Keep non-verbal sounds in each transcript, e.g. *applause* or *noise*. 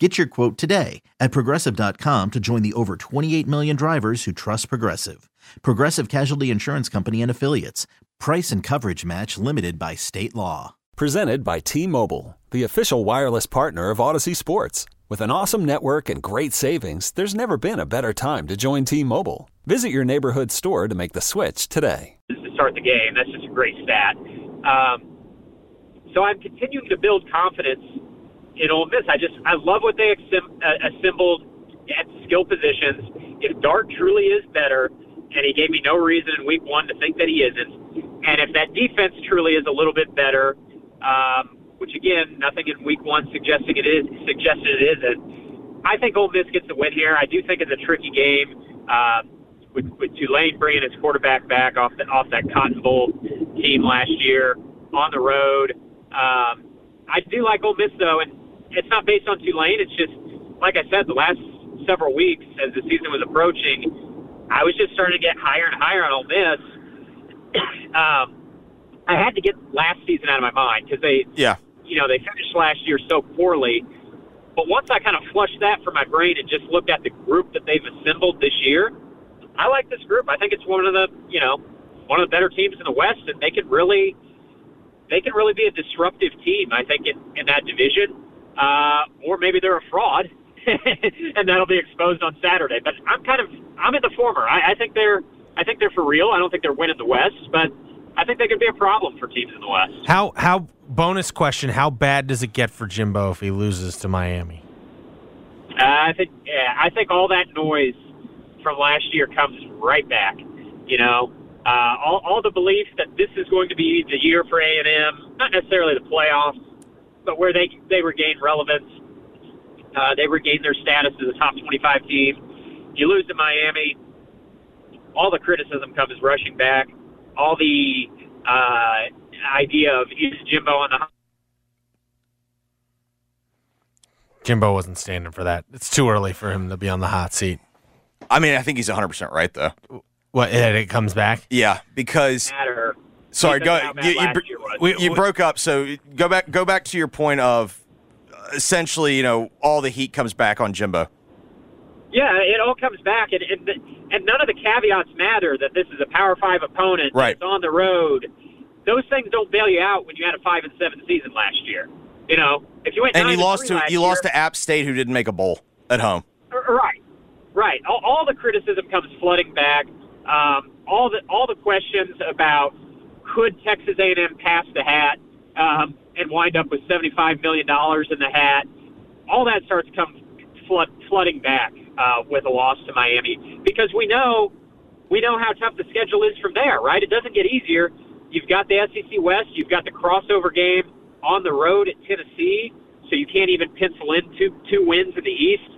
Get your quote today at progressive.com to join the over 28 million drivers who trust Progressive. Progressive Casualty Insurance Company and Affiliates. Price and coverage match limited by state law. Presented by T Mobile, the official wireless partner of Audacy Sports. With an awesome network and great savings, there's never been a better time to join T Mobile. Visit your neighborhood store to make the switch today. To start the game, that's just a great stat. Um, so I'm continuing to build confidence in Ole Miss. I just I love what they uh, assembled at skill positions. If Dart truly is better, and he gave me no reason in Week One to think that he isn't, and if that defense truly is a little bit better, um, which again nothing in Week One suggesting it is suggested it isn't. I think Ole Miss gets the win here. I do think it's a tricky game. Uh, with, with Tulane bringing his quarterback back off the, off that Cotton Bowl team last year on the road. Um, I do like Ole Miss though, and it's not based on Tulane. It's just like I said, the last several weeks as the season was approaching, I was just starting to get higher and higher on Ole Miss. *coughs* um, I had to get last season out of my mind because they, Yeah. you know, they finished last year so poorly. But once I kind of flushed that from my brain and just looked at the group that they've assembled this year, I like this group. I think it's one of the, you know, one of the better teams in the West, and they could really, they could really be a disruptive team. I think in, in that division, uh, or maybe they're a fraud, *laughs* and that'll be exposed on Saturday. But I'm kind of, I'm in the former. I, I think they're, I think they're for real. I don't think they're winning the West, but I think they could be a problem for teams in the West. How how bonus question? How bad does it get for Jimbo if he loses to Miami? Uh, I think yeah, I think all that noise from last year comes right back. You know, uh, all, all the belief that this is going to be the year for A and M, not necessarily the playoffs, but where they they regain relevance. Uh, they regain their status as a top 25 team. You lose to Miami, all the criticism comes rushing back. All the uh, idea of is Jimbo on the Jimbo wasn't standing for that. It's too early for him to be on the hot seat. I mean, I think he's 100% right, though. What? It, it comes back. Yeah, because matter. sorry, go how you, you, last br- year was. We- you broke up, so go back go back to your point of essentially, you know, all the heat comes back on Jimbo. Yeah, it all comes back, and and, and none of the caveats matter. That this is a Power Five opponent, Right. It's on the road. Those things don't bail you out when you had a five and seven season last year. You know, if you went And you lost to last you lost to App State who didn't make a bowl at home. Right, right. All, all the criticism comes flooding back. Um, all the all the questions about could Texas A&M pass the hat um, and wind up with seventy five million dollars in the hat. All that starts to come flood, flooding back uh, with a loss to Miami because we know we know how tough the schedule is from there. Right, it doesn't get easier. You've got the SEC West. You've got the crossover game on the road at Tennessee, so you can't even pencil in two two wins in the East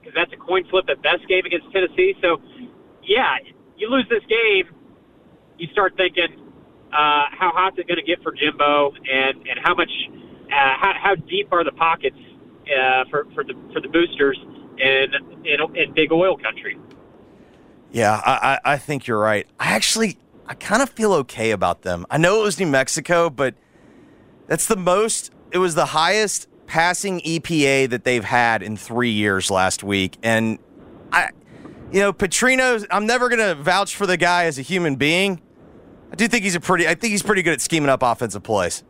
because that's a coin flip at best game against Tennessee. So, yeah, you lose this game, you start thinking, uh, how hot's it going to get for Jimbo, and and how much, uh, how how deep are the pockets uh, for for the for the boosters in in, in big oil country? Yeah, I, I, think you're right. I actually, I kind of feel okay about them. I know it was New Mexico, but that's the most, it was the highest passing EPA that they've had in three years last week. And I, you know, Petrino, I'm never going to vouch for the guy as a human being. I do think he's a pretty, I think he's pretty good at scheming up offensive plays.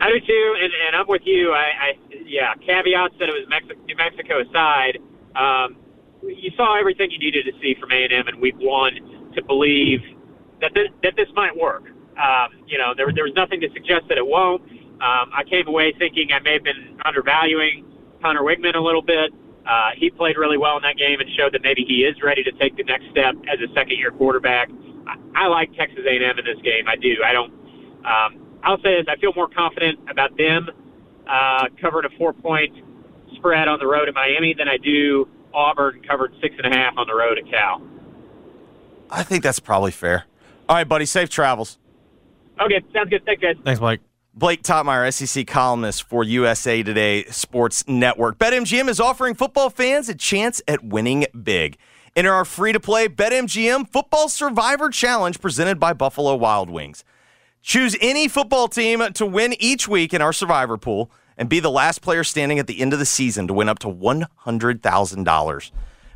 I do too, and, and I'm with you. I, I yeah, caveats that it was Mexico, New Mexico aside. Um, you saw everything you needed to see from A&M in Week One to believe that this, that this might work. Um, you know, there, there was nothing to suggest that it won't. Um, I came away thinking I may have been undervaluing Conner Weigman a little bit. Uh, he played really well in that game and showed that maybe he is ready to take the next step as a second-year quarterback. I, I like Texas A&M in this game. I do. I don't. Um, I'll say this: I feel more confident about them uh, covering a four-point spread on the road at Miami than I do Auburn covered six and a half on the road at Cal. I think that's probably fair. All right, buddy. Safe travels. Okay, sounds good. Thanks, guys. Thanks, Mike. Blake Toppmeyer, SEC columnist for USA Today Sports Network. BetMGM is offering football fans a chance at winning big. Enter our free to play BetMGM Football Survivor Challenge presented by Buffalo Wild Wings. Choose any football team to win each week in our Survivor pool and be the last player standing at the end of the season to win up to $100,000.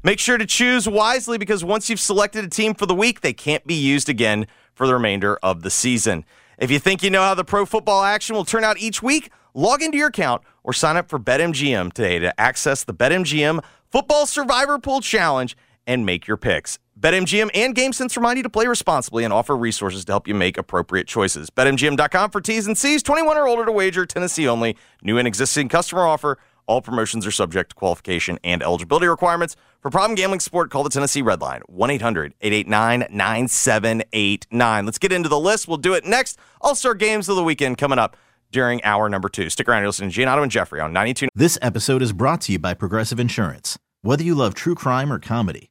Make sure to choose wisely because once you've selected a team for the week, they can't be used again for the remainder of the season. If you think you know how the pro football action will turn out each week, log into your account or sign up for BetMGM today to access the BetMGM Football Survivor Pool Challenge and make your picks. BetMGM and GameSense remind you to play responsibly and offer resources to help you make appropriate choices. BetMGM.com for T's and C's. 21 or older to wager. Tennessee only. New and existing customer offer. All promotions are subject to qualification and eligibility requirements. For problem gambling support, call the Tennessee Red Line, 1 800 889 9789. Let's get into the list. We'll do it next. All star games of the weekend coming up during hour number two. Stick around. You're listening to Giannotto and Jeffrey on 92. This episode is brought to you by Progressive Insurance. Whether you love true crime or comedy,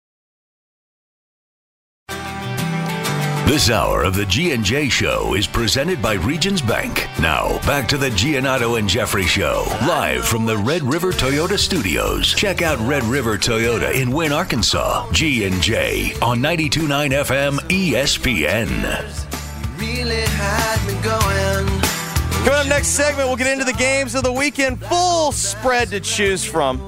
This hour of the G&J Show is presented by Regions Bank. Now, back to the Giannotto and Jeffrey Show, live from the Red River Toyota Studios. Check out Red River Toyota in Wynne, Arkansas. G&J on 92.9 FM ESPN. Coming up next segment, we'll get into the games of the weekend. Full spread to choose from.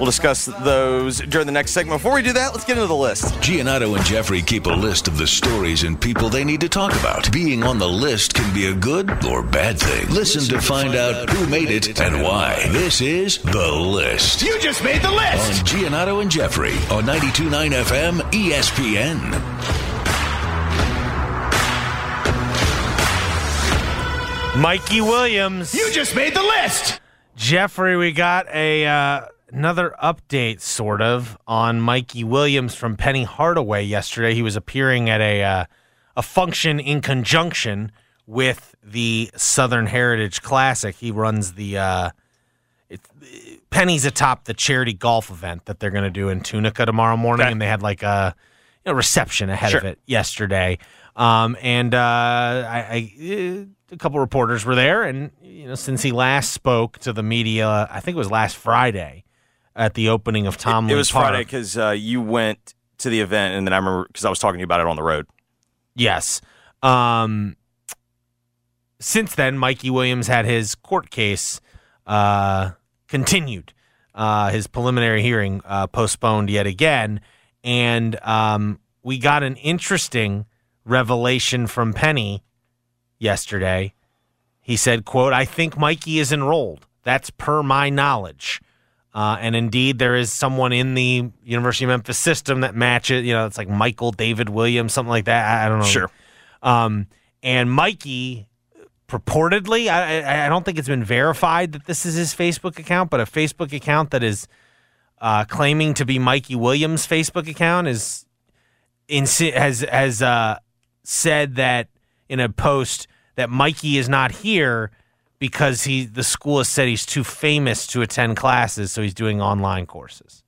We'll discuss those during the next segment. Before we do that, let's get into the list. Giannotto and Jeffrey keep a list of the stories and people they need to talk about. Being on the list can be a good or bad thing. Listen to find out who made it and why. This is The List. You just made the list. on Giannotto and Jeffrey on 92.9 FM ESPN. Mikey Williams. You just made the list. Jeffrey, we got a uh, another update, sort of, on Mikey Williams from Penny Hardaway yesterday. He was appearing at a uh, a function in conjunction with the Southern Heritage Classic. He runs the uh, it, Penny's atop the charity golf event that they're going to do in Tunica tomorrow morning, Okay. and they had like a you know, reception ahead of it yesterday. Um, and uh, I, I, uh, a couple reporters were there, and you know, since he last spoke to the media, I think it was last Friday at the opening of Tomlin it was Park. Friday because uh, you went to the event, and then I remember because I was talking to you about it on the road. Yes. Um, since then, Mikey Williams had his court case uh, continued, uh, his preliminary hearing uh, postponed yet again, and um, we got an interesting revelation from Penny yesterday. He said, "quote I think Mikey is enrolled. That's per my knowledge." Uh, and indeed, there is someone in the University of Memphis system that matches. You know, it's like Michael David Williams, something like that. I, I don't know. Sure. Um, and Mikey, purportedly, I, I- I don't think it's been verified that this is his Facebook account, but a Facebook account that is uh, claiming to be Mikey Williams' Facebook account is insi- has has uh, said that in a post that Mikey is not here because he the school has said he's too famous to attend classes, so he's doing online courses.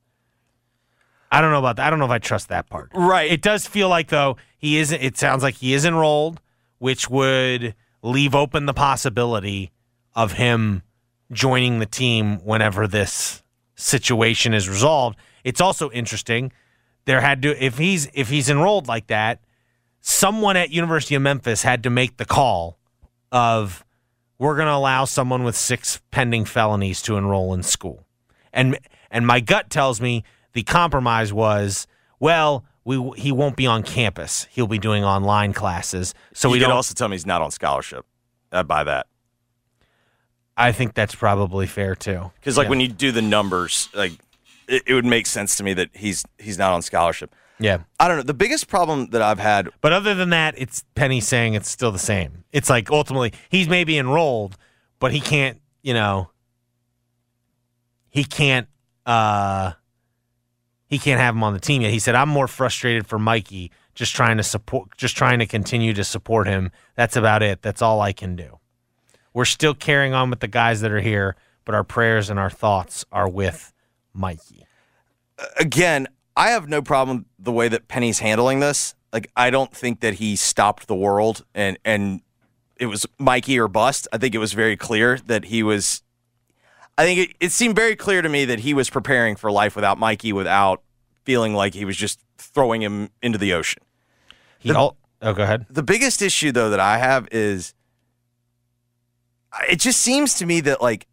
I don't know about that. I don't know if I trust that part. Right. It does feel like though he isn't. It sounds like he is enrolled, which would leave open the possibility of him joining the team whenever this situation is resolved. It's also interesting. There had to if he's if he's enrolled like that, someone at University of Memphis had to make the call of we're going to allow someone with six pending felonies to enroll in school. And and my gut tells me the compromise was, well, we he won't be on campus. He'll be doing online classes. So you we could don't also tell me he's not on scholarship. I buy that I think that's probably fair too. because, like, Yeah. when you do the numbers, like, it, it would make sense to me that he's he's not on scholarship. Yeah. I don't know. The biggest problem that I've had, But other than that, it's Penny saying it's still the same. It's like ultimately he's maybe enrolled, but he can't, you know, he can't uh he can't have him on the team yet. He said, I'm more frustrated for Mikey, just trying to support just trying to continue to support him. That's about it. That's all I can do. We're still carrying on with the guys that are here, but our prayers and our thoughts are with Mikey. again, I have no problem the way that Penny's handling this. Like, I don't think that he stopped the world and and it was Mikey or bust. I think it was very clear that he was. I think it, it seemed very clear to me that he was preparing for life without Mikey, without feeling like he was just throwing him into the ocean. He al- oh, go ahead. The biggest issue, though, that I have is it just seems to me that like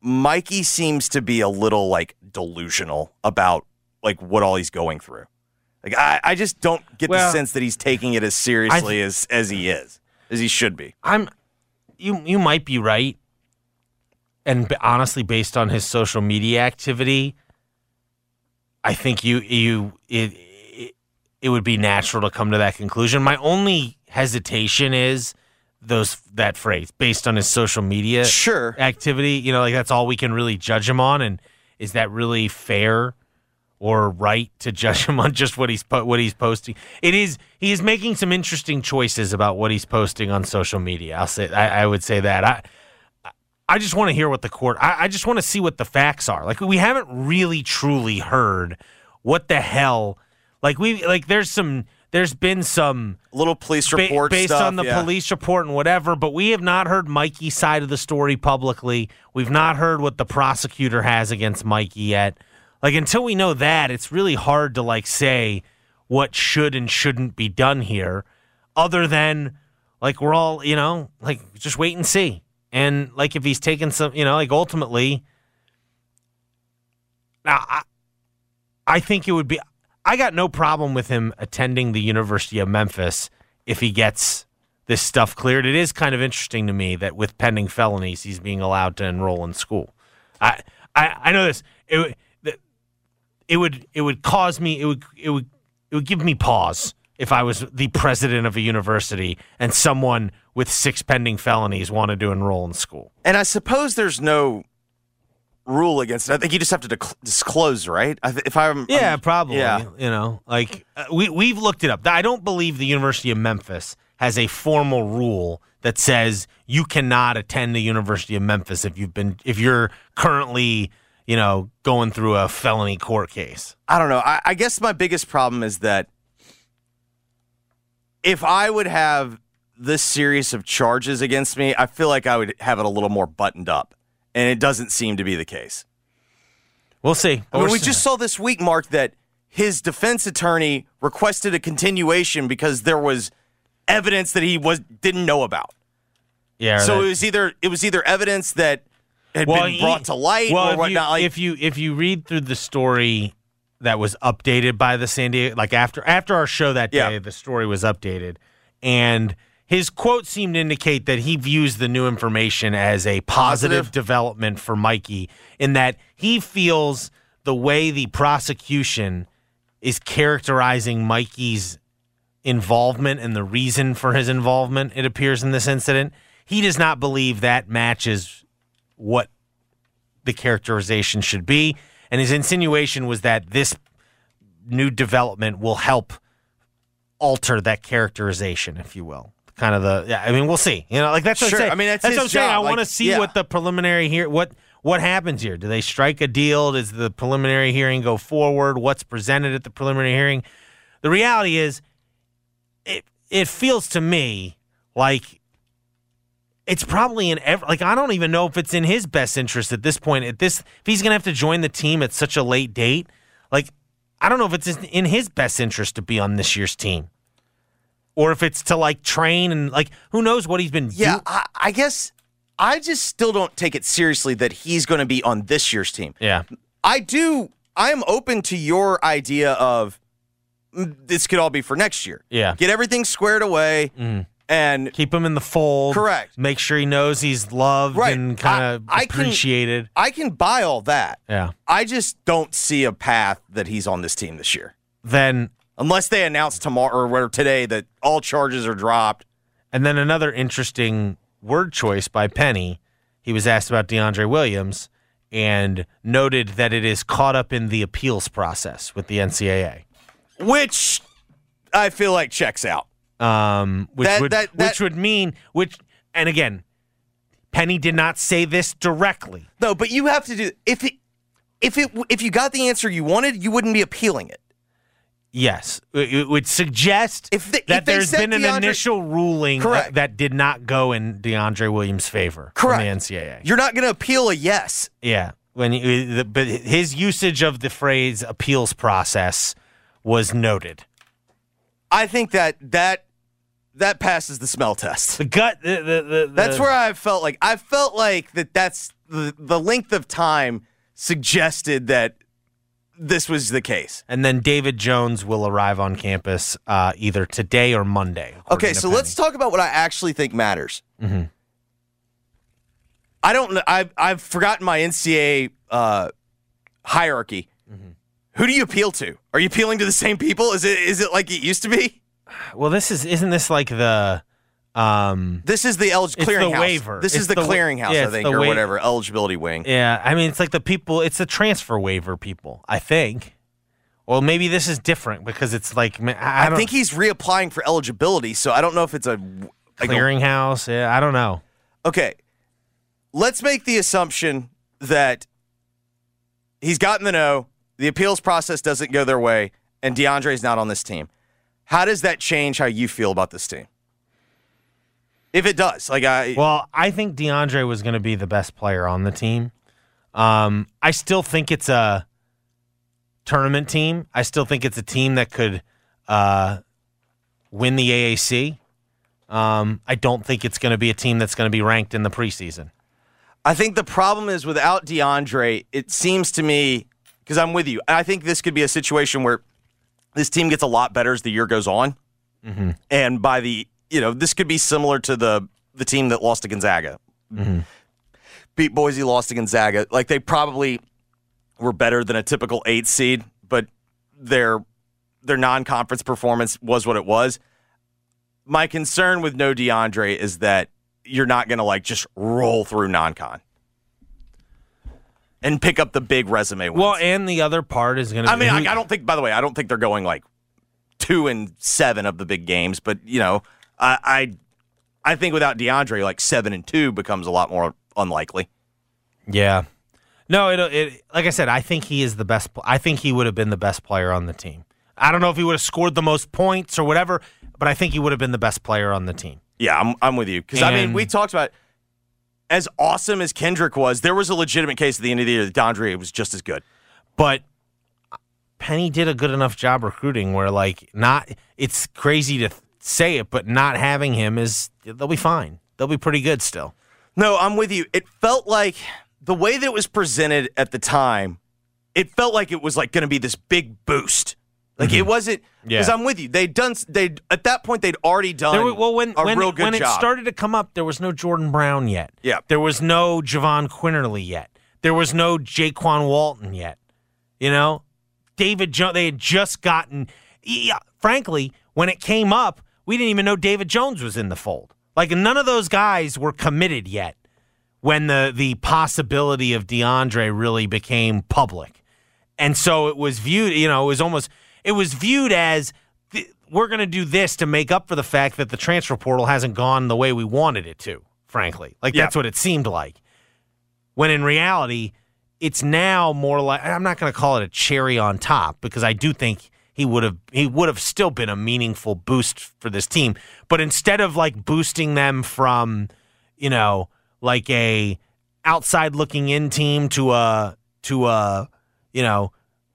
Mikey seems to be a little like delusional about like what all he's going through. Like I, I just don't get the sense that he's taking it as seriously as as he is, as he should be. I'm you you might be right. And b- honestly based on his social media activity, I think you you it, it it would be natural to come to that conclusion. My only hesitation is those that phrase based on his social media Sure. activity, you know, like that's all we can really judge him on and is that really fair or right to judge him on just what he's what he's posting? It is he is making some interesting choices about what he's posting on social media. I'll say I, I would say that. I I just want to hear what the court. I, I just want to see what the facts are. Like we haven't really truly heard what the hell. Like we like there's some there's been some Little police ba- report based stuff, on the yeah. police report and whatever, but we have not heard Mikey's side of the story publicly. We've not heard what the prosecutor has against Mikey yet. Like until we know that, it's really hard to like say what should and shouldn't be done here, other than like we're all you know like just wait and see. And like if he's taking some, you know, like ultimately, now I, I think it would be. I got no problem with him attending the University of Memphis if he gets this stuff cleared. It is kind of interesting to me that with pending felonies, he's being allowed to enroll in school. I I, I know this. It it would it would cause me it would it would it would give me pause if I was the president of a university and someone with six pending felonies wanted to enroll in school. And I suppose there's no rule against it. I think you just have to dec- disclose, right? I th- if I'm Yeah, I'm- probably. Yeah. You know, like uh, we we've looked it up. I don't believe the University of Memphis has a formal rule that says you cannot attend the University of Memphis if you've been if you're currently, you know, going through a felony court case. I don't know. I, I guess my biggest problem is that if I would have this series of charges against me, I feel like I would have it a little more buttoned up. And it doesn't seem to be the case. We'll see. I mean, we just saw this week, Mark, that his defense attorney requested a continuation because there was evidence that he was didn't know about. yeah. so that- it was either it was either evidence that had been he- brought to light well, or if whatnot. You, like, if you if you read through the story that was updated by the San Diego, like after after our show that day, Yeah. the story was updated, and his quote seemed to indicate that he views the new information as a positive, Positive? development for Mikey, in that he feels the way the prosecution is characterizing Mikey's involvement and the reason for his involvement, it appears in this incident, he does not believe that matches what the characterization should be. And his insinuation was that this new development will help alter that characterization, if you will. Kind of the, yeah, I mean, we'll see. You know, like that's what Sure. I'm saying. I mean, that's what his I'm saying. job. I want to Like, see yeah. what the preliminary here, what what happens here. Do they strike a deal? Does the preliminary hearing go forward? What's presented at the preliminary hearing? The reality is, it it feels to me like it's probably in ev- like I don't even know if it's in his best interest at this point. At this, if he's gonna have to join the team at such a late date, like I don't know if it's in his best interest to be on this year's team, or if it's to like train and like who knows what he's been. Yeah, do- I, I guess I just still don't take it seriously that he's going to be on this year's team. yeah. I do. I am open to your idea of mm, this could all be for next year. Yeah. Get everything squared away and Keep him in the fold. Correct. Make sure he knows he's loved Right. and kind of I can- appreciated. I can buy all that. yeah. I just don't see a path that he's on this team this year. Then Unless they announce tomorrow or today that all charges are dropped. And then another interesting word choice by Penny. He was asked about DeAndre Williams and noted that it is caught up in the appeals process with the NCAA, Which I feel like checks out. Um, which That- would that- that- which would mean which. And again, Penny did not say this directly. No, but you have to do if it if it if you got the answer you wanted, you wouldn't be appealing it. Yes, it would suggest If they- that if there's been an initial ruling Correct. that did not go in DeAndre Williams' favor Correct. from the NCAA. You're not going to appeal a yes. Yeah, when you, the, but his usage of the phrase appeals process was noted. I think that that that passes the smell test. The gut. The, the, the, That's where I felt like I felt like that. That's the the length of time suggested that this was the case. And then David Jones will arrive on campus uh, either today or Monday. Okay, so let's talk about what I actually think matters. Mm-hmm. I don't. I've I've forgotten my NCA uh, hierarchy. Who do you appeal to? Are you appealing to the same people? Is it is it like it used to be? Well, this is isn't this like the um This is the elig- It's the waiver. This It's is the, the clearinghouse, yeah, I think, or wa- whatever eligibility wing. yeah, I mean it's like the people it's the transfer waiver people, I think. Well, maybe this is different because it's like ma- I, I, think he's reapplying for eligibility, so I don't know if it's a like a- clearinghouse. Yeah, I don't know. okay. Let's make the assumption that he's gotten the no, the appeals process doesn't go their way, and DeAndre's not on this team. How does that change how you feel about this team? If it does, like I, Well, I think DeAndre was going to be the best player on the team. Um, I still think it's a tournament team. I still think it's a team that could uh, win the AAC. Um, I don't think it's going to be a team that's going to be ranked in the preseason. I think the problem is without DeAndre, it seems to me, because I'm with you, I think this could be a situation where this team gets a lot better as the year goes on. Mm-hmm. And by the, you know, this could be similar to the the team that lost to Gonzaga. Mm-hmm. Beat Boise, lost to Gonzaga. Like they probably were better than a typical eight seed, but their their non conference performance was what it was. My concern with no DeAndre is that you're not going to like just roll through non-con and pick up the big resume wins. Well, and the other part is going to. I mean, I, I don't think. By the way, I don't think they're going like two and seven of the big games. But you know, I I, I think without DeAndre, like seven and two becomes a lot more unlikely. Yeah. No, it, it like I said, I think he is the best. I think he would have been the best player on the team. I don't know if he would have scored the most points or whatever, but I think he would have been the best player on the team. Yeah, I'm I'm with you because I mean we talked about as awesome as Kendrick was. There was a legitimate case at the end of the year that DeAndre was just as good. But Penny did a good enough job recruiting where like not it's crazy to say it, but not having him is they'll be fine. They'll be pretty good still. No, I'm with you. It felt like the way that it was presented at the time, it felt like it was like going to be this big boost. Like it mm-hmm. wasn't because Yeah. I'm with you. They'd done they at that point they'd already done were- well, when a when, real good when it started to come up, there was no Jordan Brown yet. Yeah. There was no Jahvon Quinerly yet. There was no Jaykwon Walton yet. You know, David Jones. They had just gotten. Yeah, frankly, when it came up, we didn't even know David Jones was in the fold. Like none of those guys were committed yet when the the possibility of DeAndre really became public. And so it was viewed, you know, it was almost it was viewed as th- we're going to do this to make up for the fact that the transfer portal hasn't gone the way we wanted it to, frankly. Like that's what it seemed like. When in reality, it's now more like I'm not going to call it a cherry on top because I do think he would have he would have still been a meaningful boost for this team. But instead of like boosting them from, you know, like a outside looking in team to a to a you know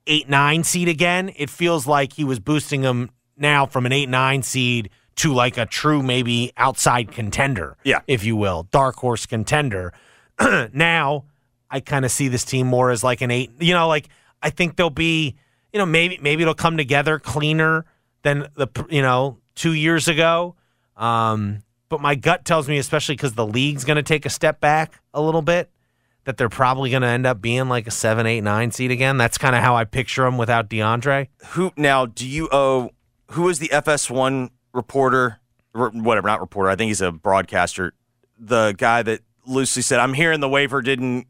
eight nine seed again, it feels like he was boosting them now from an eight nine seed to like a true maybe outside contender, Yeah. if you will, dark horse contender. *clears throat* now I kind of see this team more as like an eight. You know, like I think they'll be, you know, maybe maybe it'll come together cleaner than the you know two years ago. Um, but my gut tells me, especially because the league's going to take a step back a little bit, that they're probably going to end up being like a seven, eight, nine seed again. That's kind of how I picture them without DeAndre. Who now? Do you owe? Who is the FS1 reporter? Re- Whatever, not reporter. I think he's a broadcaster. The guy that loosely said, "I'm hearing the waiver didn't."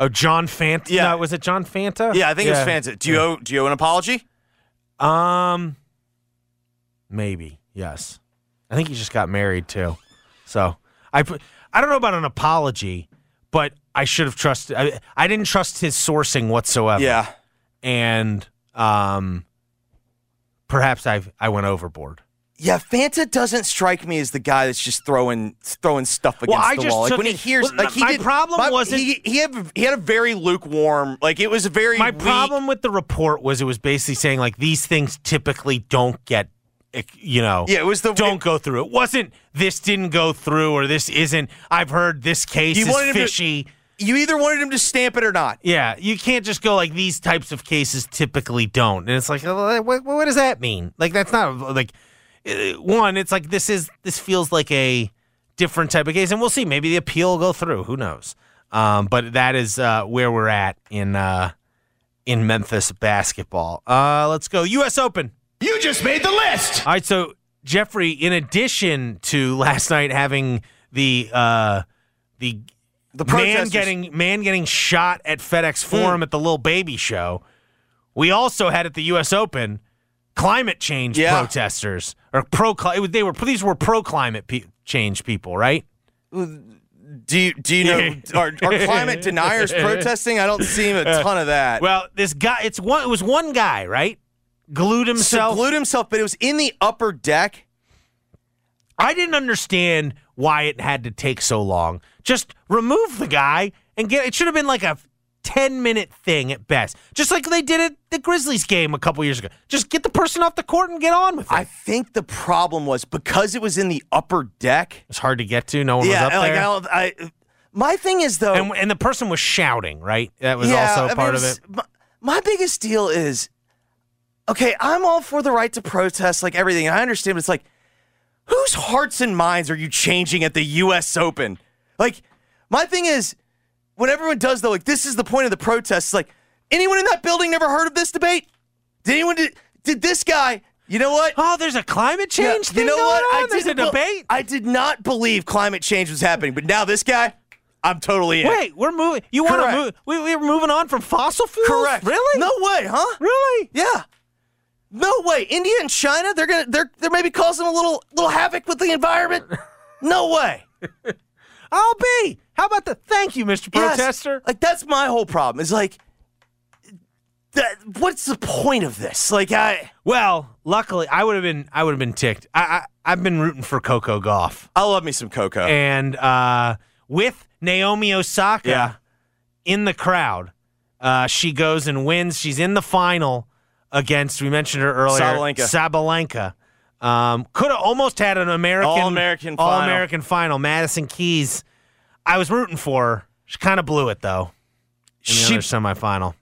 Oh, John Fanta. Yeah. No, was it John Fanta? Yeah, I think it was Fanta. Do you owe? Do you owe an apology? Um, maybe yes. I think he just got married too. So I, put- I don't know about an apology, but I should have trusted. I, I didn't trust his sourcing whatsoever. Yeah. and um, perhaps I I went overboard. Yeah, Fanta doesn't strike me as the guy that's just throwing throwing stuff against Well, the wall. Like when he hears, well, like he my did. problem my- wasn't- he he had he had a very lukewarm. Like it was a very My weak- problem with the report was it was basically saying like these things typically don't get, you know, Yeah, it was the don't go through. It wasn't this didn't go through or this isn't. I've heard this case is him to- fishy. You either wanted him to stamp it or not. Yeah, you can't just go like these types of cases typically don't, and it's like, what, what does that mean? Like that's not like uh, one. It's like this is this feels like a different type of case, and we'll see. Maybe the appeal will go through. Who knows? Um, but that is uh, where we're at in uh, in Memphis basketball. Uh, let's go U.S. Open. You just made the list. All right, so Jeffrey, in addition to last night having the uh, the The man getting man getting shot at FedEx Forum hmm. at the little baby show, we also had at the U.S. Open climate change Yeah. protesters or pro. They were these were pro climate pe- change people, right? Do you do you know *laughs* are, are climate deniers protesting? I don't see a ton of that. Well, this guy, it's one. It was one guy, right? Glued so himself. glued himself, but it was in the upper deck. I didn't understand why it had to take so long. Just remove the guy and get. It should have been like a ten minute thing at best, just like they did at the Grizzlies game a couple years ago. Just get the person off the court and get on with it. I think the problem was because it was in the upper deck. it's hard to get to. No one yeah, was up like there. I, I, my thing is though, and, and the person was shouting, right? That was yeah, I also mean, part it of it. My, my biggest deal is, okay, I'm all for the right to protest, like everything. I understand, but it's like, whose hearts and minds are you changing at the U.S. Open? Like, my thing is, when everyone does though, like this is the point of the protest. It's like, anyone in that building never heard of this debate? Did anyone did, did this guy? You know what? Oh, there's a climate Yeah, change thing you know going what? on. there's a debate. I did not believe climate change was happening, but now this guy, I'm totally in. Wait, we're moving. You want to move? We, we're moving on from fossil fuels. Correct. Really? No way, huh? Really? Yeah. No way. India and China, they're gonna they're they're maybe causing a little little havoc with the environment. *laughs* No way. I'll be. How about the? Thank you, Mr. Yes. Protester. Like that's my whole problem. Is like that what's the point of this? Like I Well, luckily, I would have been. I would have been ticked. I, I I've been rooting for Coco Gauff, I love me some Coco. and uh, with Naomi Osaka Yeah. in the crowd, uh, she goes and wins. She's in the final against. We mentioned her earlier. Sabalenka. Sabalenka. Um, could have almost had an American All-American final. All American final. Madison Keys. I was rooting for her. She kind of blew it though. In the She- other semifinal.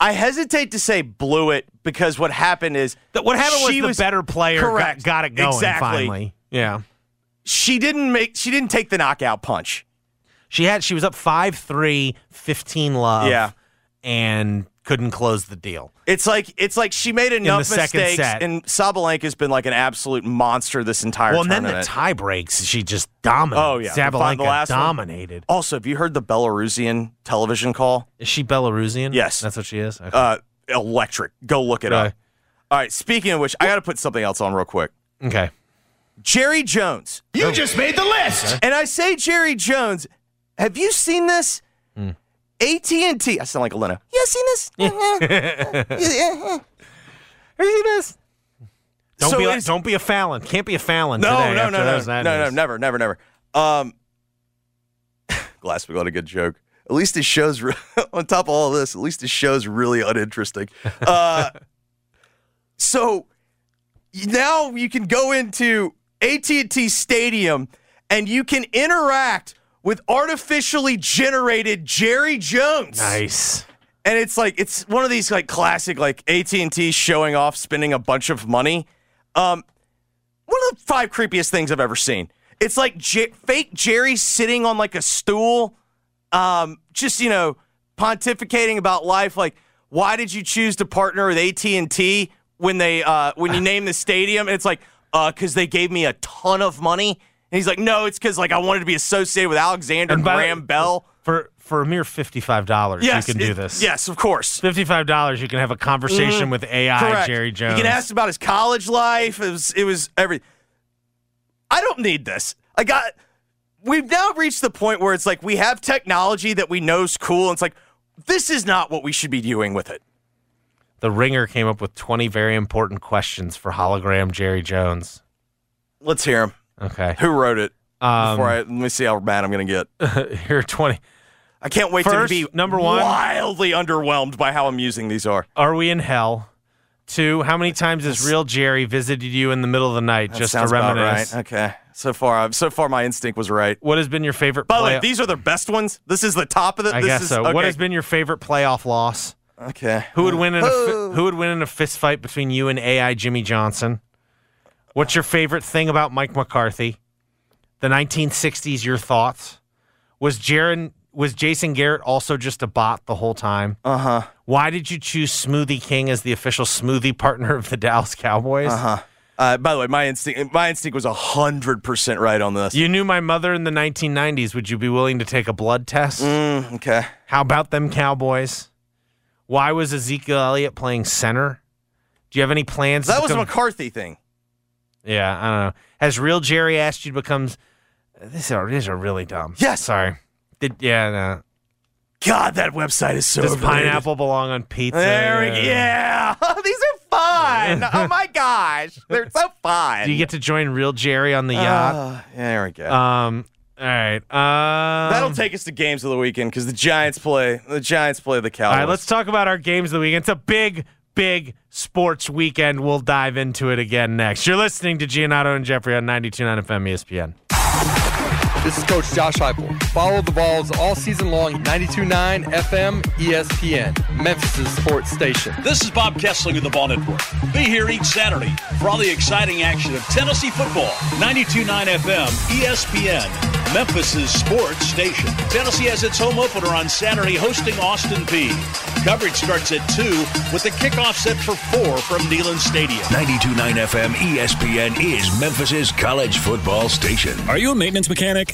I hesitate to say blew it because what happened is Th- What happened was she the better player got- correct. Got, it going Exactly. finally. Yeah. she didn't make she didn't take the knockout punch. She had she was up 5-3, 15 love. Yeah. And couldn't close the deal. It's like it's like she made enough the second mistakes, set. and Sabalenka's been like an absolute monster this entire time. well, and then the tie breaks, she just dominated. Oh, yeah. The fi- Sabalenka the last one. dominated. also, have you heard the Belarusian television call? Is she Belarusian? Yes. That's what she is? Okay. Uh, electric. Go look it Really? up. All right. Speaking of which, I got to put something else on real quick. okay. Jerry Jones, You just made the list. and I say Jerry Jones. Have you seen this? Hmm. AT and T. I sound like a Leno. You seen this? He *laughs* does. Don't So be like, don't be a Fallon. Can't be a Fallon. No, today no, no, no, no, no, never, never, never. Um, *laughs* Glasswing had a good joke. At least his show's re- *laughs* on top of all of this. At least his show's really uninteresting. Uh, so now you can go into AT&T Stadium and you can interact with artificially generated Jerry Jones. Nice. and it's like it's one of these like classic like AT&T showing off spending a bunch of money. Um one of the five creepiest things I've ever seen. It's like J- fake Jerry sitting on like a stool um just you know pontificating about life like why did you choose to partner with AT&T when they uh when you *laughs* name the stadium and it's like uh cuz they gave me a ton of money. And he's like no, it's cuz like I wanted to be associated with Alexander And by Graham Bell. For for a mere fifty five dollars, Yes, you can do it- this. Yes, of course. Fifty five dollars, you can have a conversation mm-hmm. with AI Correct. Jerry Jones. You can ask about his college life. It was it was every. I don't need this. I got. We've now reached the point where it's like we have technology that we know's cool. And it's like this is not what we should be doing with it. the Ringer came up with twenty very important questions for hologram Jerry Jones. Let's hear him. Okay, Who wrote it? Um, Before I let me see how bad I'm going to get. *laughs* here twenty. I can't wait First, to be number one- wildly underwhelmed by how amusing these are. Are we in hell? Two, how many times has real Jerry visited you in the middle of the night That just to reminisce? right. Okay. So far, I've, so far, my instinct was right. What has been your favorite? By the play- way, these are the best ones. This is the top of the. I this guess is, so. Okay. What has been your favorite playoff loss? Okay. Who would win in a fi- Who would win in a fist fight between you and AI Jimmy Johnson? What's your favorite thing about Mike McCarthy? The 1960s. Your thoughts? Was Jaron was Jason Garrett also just a bot the whole time? Uh huh. Why did you choose Smoothie King as the official smoothie partner of the Dallas Cowboys? Uh-huh. Uh, by the way, my instinct my instinct was hundred percent right on this. You knew my mother in the 1990s. Would you be willing to take a blood test? Mm, okay. How about them Cowboys? Why was Ezekiel Elliott playing center? Do you have any plans? That was a McCarthy thing. Yeah, I don't know. Has real Jerry asked you to become? These are these are really dumb. Yes. Sorry. Did yeah? No. God, that website is so. Does overrated. pineapple belong on pizza? There we go. Yeah, *laughs* these are fun. oh my gosh, they're so *laughs* fun. Do you get to join real Jerry on the yacht? Uh, there we go. um. All right. Um, That'll take us to games of the weekend because the Giants play. The Giants play the All Cowboys. right. Let's talk about our games of the weekend. It's a big, big sports weekend. We'll dive into it again next. You're listening to Giannotto and Jeffrey on 92.9 FM ESPN. This is Coach Josh Heupel. Follow the Vols all season long. 92.9 FM ESPN, Memphis' sports station. This is Bob Kessling of the Vol Network. Be here each Saturday for all the exciting action of Tennessee football. 92.9 FM, ESPN, Memphis' sports station. Tennessee has its home opener on Saturday hosting Austin Peay Coverage starts at 2 with the kickoff set for 4 from Neyland Stadium. 92.9 FM ESPN is Memphis' college football station. Are you a maintenance mechanic,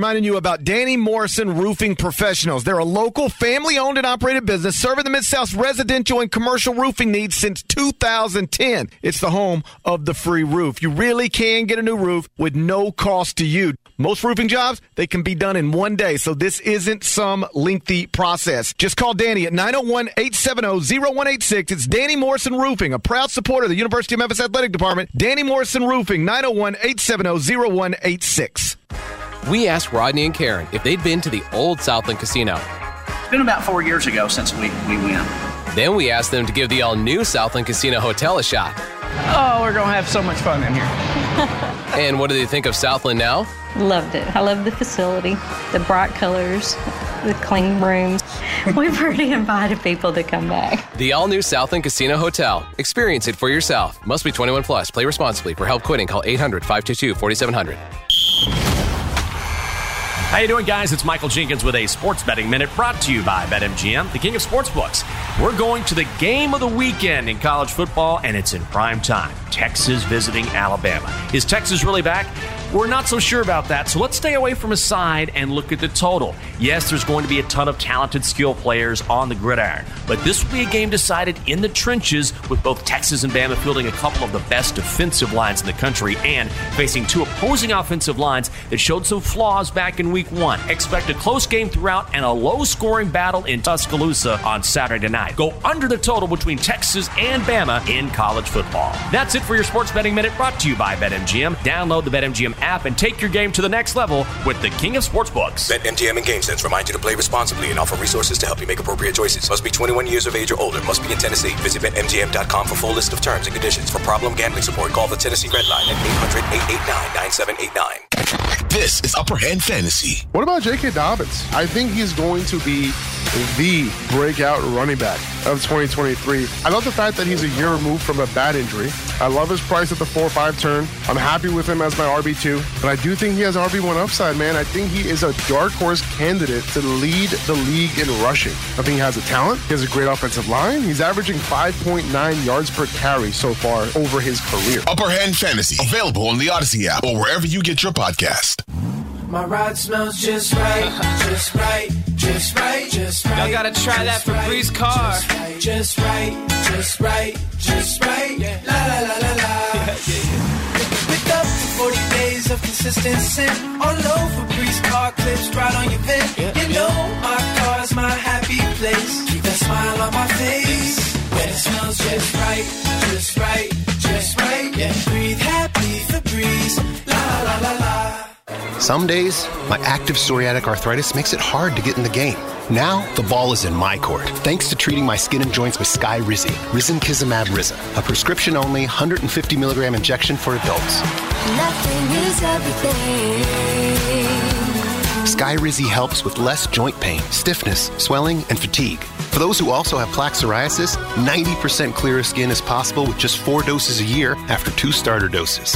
reminding you about Danny Morrison Roofing Professionals. They're a local, family owned and operated business serving the Mid South's residential and commercial roofing needs since 2010. It's the home of the free roof. You really can get a new roof with no cost to you. Most roofing jobs, they can be done in one day, so this isn't some lengthy process. Just call Danny at 901 870 0186. It's Danny Morrison Roofing, a proud supporter of the University of Memphis Athletic Department. Danny Morrison Roofing, 901 870 0186. We asked Rodney and Karen if they'd been to the old Southland Casino. It's been about four years ago since we, we went. Then we asked them to give the all new Southland Casino Hotel a shot. Oh, we're going to have so much fun in here. *laughs* *laughs* And what do they think of Southland now? Loved it. I love the facility, the bright colors, the clean rooms. *laughs* We've already invited people to come back. The all new Southland Casino Hotel. Experience it for yourself. Must be 21 plus. Play responsibly. For help quitting, call 800 522 4700. How you doing, guys? It's Michael Jenkins with a sports betting minute brought to you by BetMGM, the king of sportsbooks. We're going to the game of the weekend in college football, and it's in prime time. Texas visiting Alabama. Is Texas really back? We're not so sure about that, so let's stay away from a side and look at the total. Yes, there's going to be a ton of talented skill players on the gridiron, but this will be a game decided in the trenches with both Texas and Bama fielding a couple of the best defensive lines in the country and facing two opposing offensive lines that showed some flaws back in week one. Expect a close game throughout and a low scoring battle in Tuscaloosa on Saturday night. Go under the total between Texas and Bama in college football. That's it for your Sports Betting Minute brought to you by BetMGM. Download the BetMGM app and take your game to the next level with the king of sportsbooks. BetMGM and GameSense remind you to play responsibly and offer resources to help you make appropriate choices. Must be 21 years of age or older. Must be in Tennessee. Visit BetMGM.com for full list of terms and conditions. For problem gambling support, call the Tennessee Red Line at 800-889-9789. This is Upper Hand Fantasy. What about J.K. Dobbins? I think he's going to be the breakout running back of 2023. I love the fact that he's a year removed from a bad injury. I love his price at the 4 5 turn. I'm happy with him as my RB2, but I do think he has RB1 upside, man. I think he is a dark horse candidate to lead the league in rushing. I think he has a talent, he has a great offensive line. He's averaging 5.9 yards per carry so far over his career. Upper Hand Fantasy, available on the Audacy app or wherever you get your podcast. My ride smells just right, just right, just right, just right. Y'all gotta try that for Breeze car. Just right, just right, just right. La la la la la. *laughs* Pick up for 40 days of consistent consistency. All over Breeze car clips right on your vent. You know my car's my happy place. Keep that smile on my face. When it smells just right, just right, just right. Breathe happy Febreze. Some days, my active psoriatic arthritis makes it hard to get in the game. Now, the ball is in my court, thanks to treating my skin and joints with Skyrizi, Rizinkizumab Riza, a prescription-only 150 milligram injection for adults. Nothing is everything. Skyrizi helps with less joint pain, stiffness, swelling, and fatigue. For those who also have plaque psoriasis, 90% clearer skin is possible with just four doses a year after two starter doses.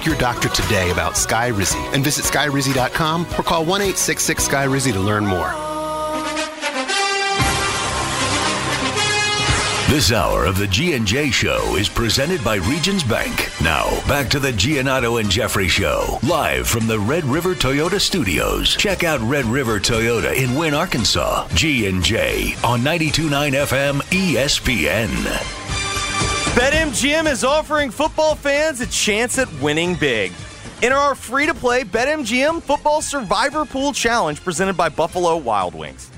Ask your doctor today about Skyrizi and visit skyrizi.com or call 1 866 Skyrizi to learn more. This hour of the G&J Show is presented by Regions Bank. Now, back to the Giannotto and Jeffrey Show, live from the Red River Toyota Studios. Check out Red River Toyota in Wynne, Arkansas. G&J on 92.9 FM ESPN. BetMGM is offering football fans a chance at winning big. In our free to play BetMGM Football Survivor Pool Challenge presented by Buffalo Wild Wings.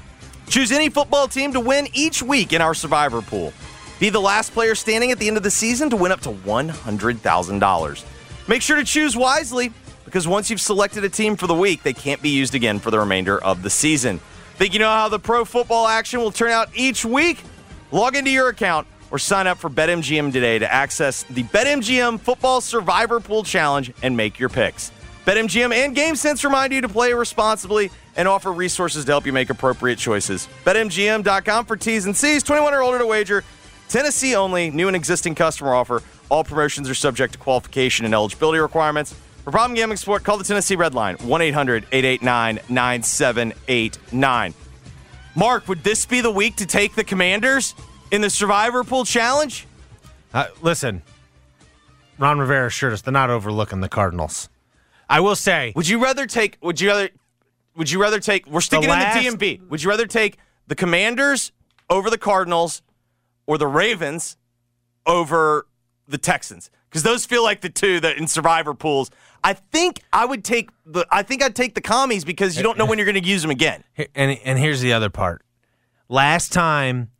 Choose any football team to win each week in our Survivor Pool. Be the last player standing at the end of the season to win up to $100,000. Make sure to choose wisely because once you've selected a team for the week, they can't be used again for the remainder of the season. Think you know how the pro football action will turn out each week? Log into your account or sign up for BetMGM today to access the BetMGM Football Survivor Pool Challenge and make your picks. BetMGM and GameSense remind you to play responsibly and offer resources to help you make appropriate choices. BetMGM.com for T's and C's, 21 or older to wager. Tennessee only, new and existing customer offer. All promotions are subject to qualification and eligibility requirements. For problem gambling support, call the Tennessee Red Line, 1 800 889 9789. Mark, would this be the week to take the Commanders in the Survivor Pool Challenge? Uh, listen, Ron Rivera assured us they're not overlooking the Cardinals. I will say, Would you rather take? Would you rather? Would you rather take? We're sticking last- in the DMV. Would you rather take the Commanders over the Cardinals, or the Ravens over the Texans? Because those feel like the two that in Survivor pools. I think I would take the. I think I'd take the commies because you don't know when you're going to use them again. and and here's the other part. Last time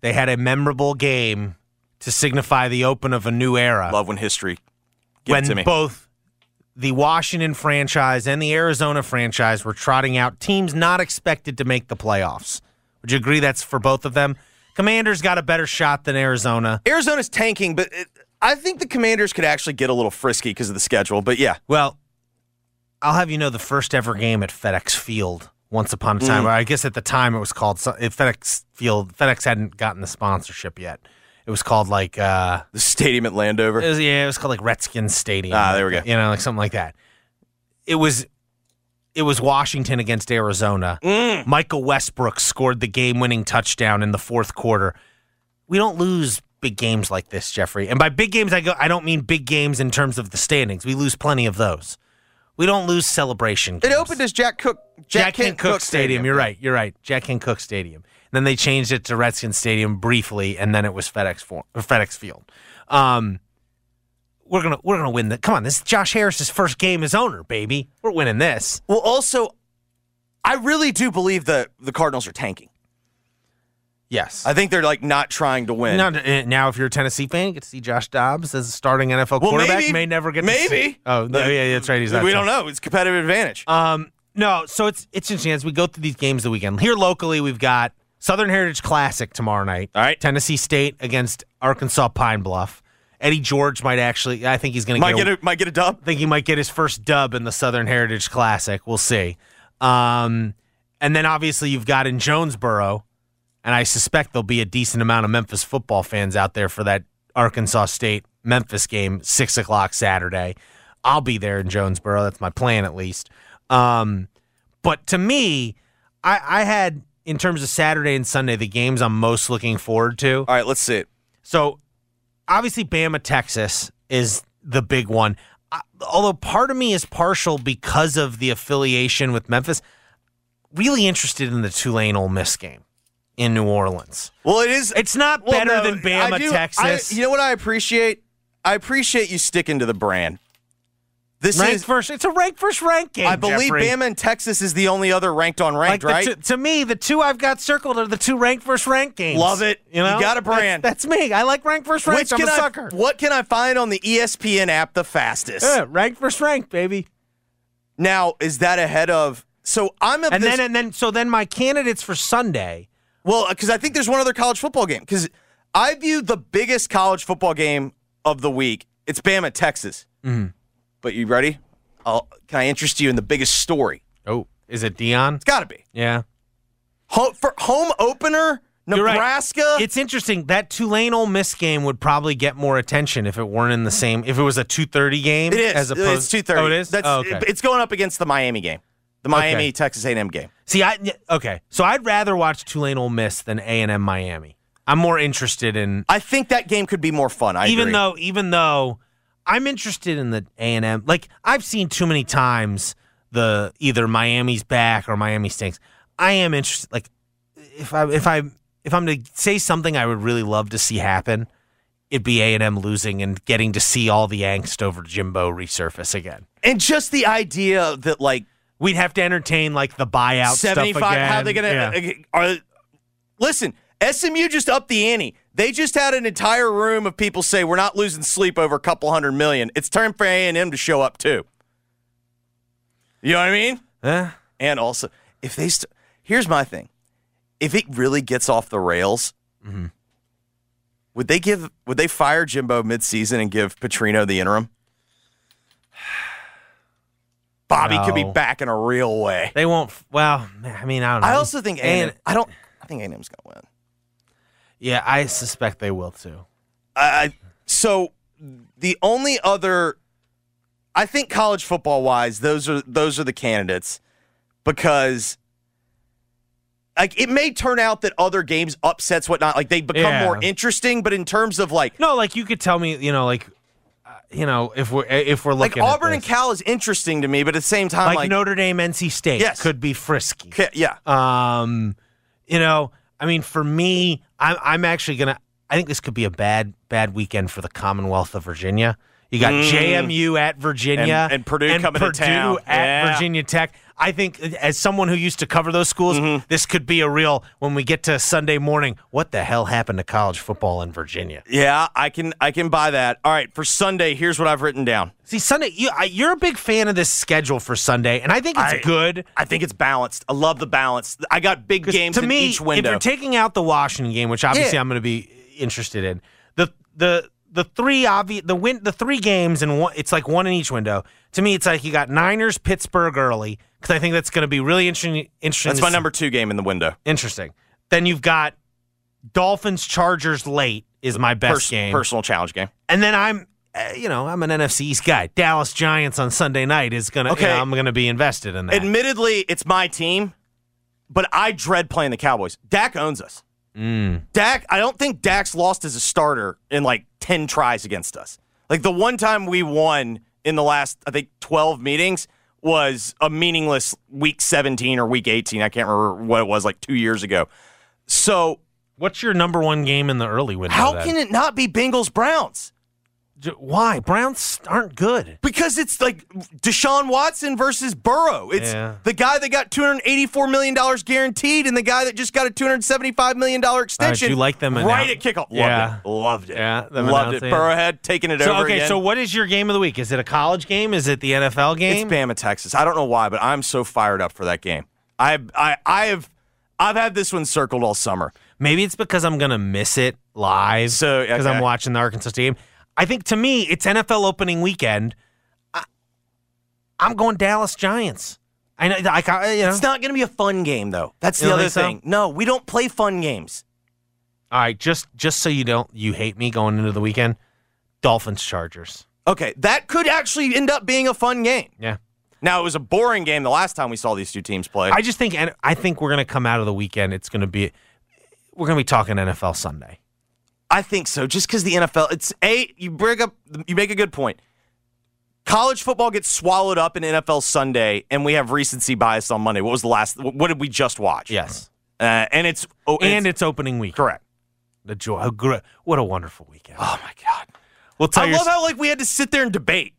they had a memorable game to signify the open of a new era. Love when history give when to me. both the Washington franchise and the Arizona franchise were trotting out teams not expected to make the playoffs. Would you agree that's for both of them? Commanders got a better shot than Arizona. Arizona's tanking, but it, I think the Commanders could actually get a little frisky because of the schedule, but yeah. Well, I'll have you know the first ever game at FedEx Field once upon a time. Mm. I guess at the time it was called if FedEx Field. FedEx hadn't gotten the sponsorship yet. It was called like uh, the stadium at Landover. It was, yeah, it was called like Redskins Stadium. Ah, there we go. You know, like something like that. It was. It was Washington against Arizona. Mm. Michael Westbrook scored the game-winning touchdown in the fourth quarter. We don't lose big games like this, Jeffrey. And by big games, I go. I don't mean big games in terms of the standings. We lose plenty of those. We don't lose celebration. It opened as Jack Cook Jack, Kent Cooke, Stadium. You're right. You're right. Jack Kent Cooke Stadium. then they changed it to Redskins Stadium briefly, and then it was FedEx for, FedEx Field. Um, we're gonna we're gonna win the. Come on, this is Josh Harris's first game as owner, baby. We're winning this. Well, also, I really do believe that the Cardinals are tanking. Yes. I think they're like not trying to win. Now, uh, now, if you're a Tennessee fan, you get to see Josh Dobbs as a starting NFL Well, quarterback. maybe- May never get to maybe. Oh, no, yeah, yeah, that's right. He's not we don't know. It's competitive advantage. Um, no, so it's it's interesting as we go through these games the weekend. Here locally, we've got Southern Heritage Classic tomorrow night. All right, Tennessee State against Arkansas Pine Bluff. Eddie George might actually. I think he's going to Might get a- might get a dub. I think he might get his first dub in the Southern Heritage Classic. We'll see. Um, and then obviously you've got in Jonesboro, and I suspect there'll be a decent amount of Memphis football fans out there for that Arkansas State Memphis game, six o'clock Saturday. I'll be there in Jonesboro. That's my plan, at least. Um, but to me, I, I had in terms of Saturday and Sunday the games I'm most looking forward to. All right, let's see it. So obviously Bama Texas is the big one. I, although part of me is partial because of the affiliation with Memphis. Really interested in the Tulane Ole Miss game in New Orleans. Well, it is. It's not Well, better no, than Bama I do- Texas. I- you know what I appreciate? I appreciate you sticking to the brand. This Ranked is first. It's a ranked first rank game. I believe Jeffrey. Bama and Texas is the only other ranked on ranked, Like right? two- to me, the two I've got circled are the two ranked first rank games. Love it. You know, You got a brand. That's, me. I like ranked first rank. Which I'm a I, sucker. What can I find on the ESPN app the fastest? Yeah, ranked first rank, baby. Now, is that ahead of? So I'm And this, then and then so then my candidates for Sunday. Well, because I think there's one other college football game. Because I view the biggest college football game of the week. It's Bama Texas. Mhm. But you ready? I'll, can I interest you in the biggest story? Oh, is it Deion? It's got to be Yeah. home, for home opener. You're right. Nebraska. It's interesting that Tulane Ole Miss game would probably get more attention if it weren't in the same. If it was a two thirty game, It is. As opposed, it's two thirty. Oh, it is. That's, Oh, okay. It's going up against the Miami game, the Miami Texas A&M game. See, I okay. So I'd rather watch Tulane Ole Miss than A and M Miami. I'm more interested in. I think that game could be more fun. I even agree. though, even though I'm interested in the A and M. Like I've seen too many times the either Miami's back or Miami stinks. I am interested. Like if I if I if I'm to say something I would really love to see happen, it'd be A and M losing and getting to see all the angst over Jimbo resurface again. and just the idea that like We'd have to entertain like the buyout seventy stuff five. again. How they gonna? Yeah. Are listen? SMU just upped the ante. They just had an entire room of people say we're not losing sleep over a couple hundred million. It's time for A and M to show up too. You know what I mean? Eh? And also, if they st- here's my thing, if it really gets off the rails, Mm-hmm. would they give? Would they fire Jimbo midseason and give Petrino the interim? Bobby could be back in a real way. They won't. Well, I mean, I don't know. I also think A&M, I don't. I think A&M's gonna win. Yeah, I suspect they will too. I so the only other, I think college football wise, those are those are the candidates because. Like it may turn out that other games upsets whatnot, like they become Yeah. more interesting. But in terms of like, No, like you could tell me, you know, like, you know, if we're if we're like looking at Auburn and. Cal is interesting to me, but at the same time, like, like, Notre Dame, NC State, Yes. could be frisky. yeah, Um, you know, I mean, for me, I'm I'm actually gonna. I think this could be a bad bad weekend for the Commonwealth of Virginia. You got Mm. JMU at Virginia And- and Purdue coming to Purdue town. at Yeah. Virginia Tech. I think, as someone who used to cover those schools, Mm-hmm. this could be a real. When we get to Sunday morning, what the hell happened to college football in Virginia? yeah, I can I can buy that. All right, for Sunday, here's what I've written down. See, Sunday, you, I, you're a big fan of this schedule for Sunday, and I think it's I- good. I think it's balanced. I love the balance. I got big games to me. If you're taking out the Washington game, which obviously Yeah. I'm going to be interested in, the the the three obvious the win the three games and one it's like one in each window. To me, it's like you got Niners, Pittsburgh early because I think that's going to be really interesting. Interesting. That's my see. number two game in the window. Interesting. Then you've got Dolphins, Chargers late is my best Pers- game. Personal challenge game. And then I'm, uh, you know, I'm an NFC East guy. Dallas Giants on Sunday night is gonna. Okay. Okay, I'm gonna be invested in that. Admittedly, it's my team, but I dread playing the Cowboys. Dak owns us. Mm. Dak, I don't think Dak's lost as a starter in like 10 tries against us. Like the one time we won in the last, I think, 12 meetings was a meaningless week 17 or week 18. I can't remember what it was, like two years ago. So, What's your number one game in the early window? how then? can it not be Bengals Browns? Why Browns aren't good? Because it's like Deshaun Watson versus Burrow. It's Yeah. the guy that got $284 million guaranteed and the guy that just got a $275 million extension. you like them right annou- at kickoff. Loved Yeah. it. Loved it. Yeah, Loved it. Burrowhead taking it So over okay, again. so what is your game of the week? Is it a college game? Is it the NFL game? It's Bama, Texas. I don't know why, but I'm so fired up for that game. I I I have I've had this one circled all summer. Maybe it's because I'm gonna miss it live. So, because okay. I'm watching the Arkansas game. I think to me, it's NFL opening weekend. I, I'm going Dallas Giants. I know, I, I you know. It's not going to be a fun game though. That's the other think so? thing. No, we don't play fun games. All right, just just so you don't you hate me going into the weekend. Dolphins Chargers. Okay, that could actually end up being a fun game. Yeah. Now it was a boring game the last time we saw these two teams play. I just think and I think we're gonna come out of the weekend. It's gonna be we're gonna be talking NFL Sunday. I think so. Just because the NFL, it's a you bring up, you make a good point. College football gets swallowed up in NFL Sunday, and we have recency bias on Monday. What was the last? What did we just watch? Yes, uh, and it's oh, and it's, opening week. correct. The joy. What a wonderful weekend. Oh my god! We'll tell I love how like we had to sit there and debate.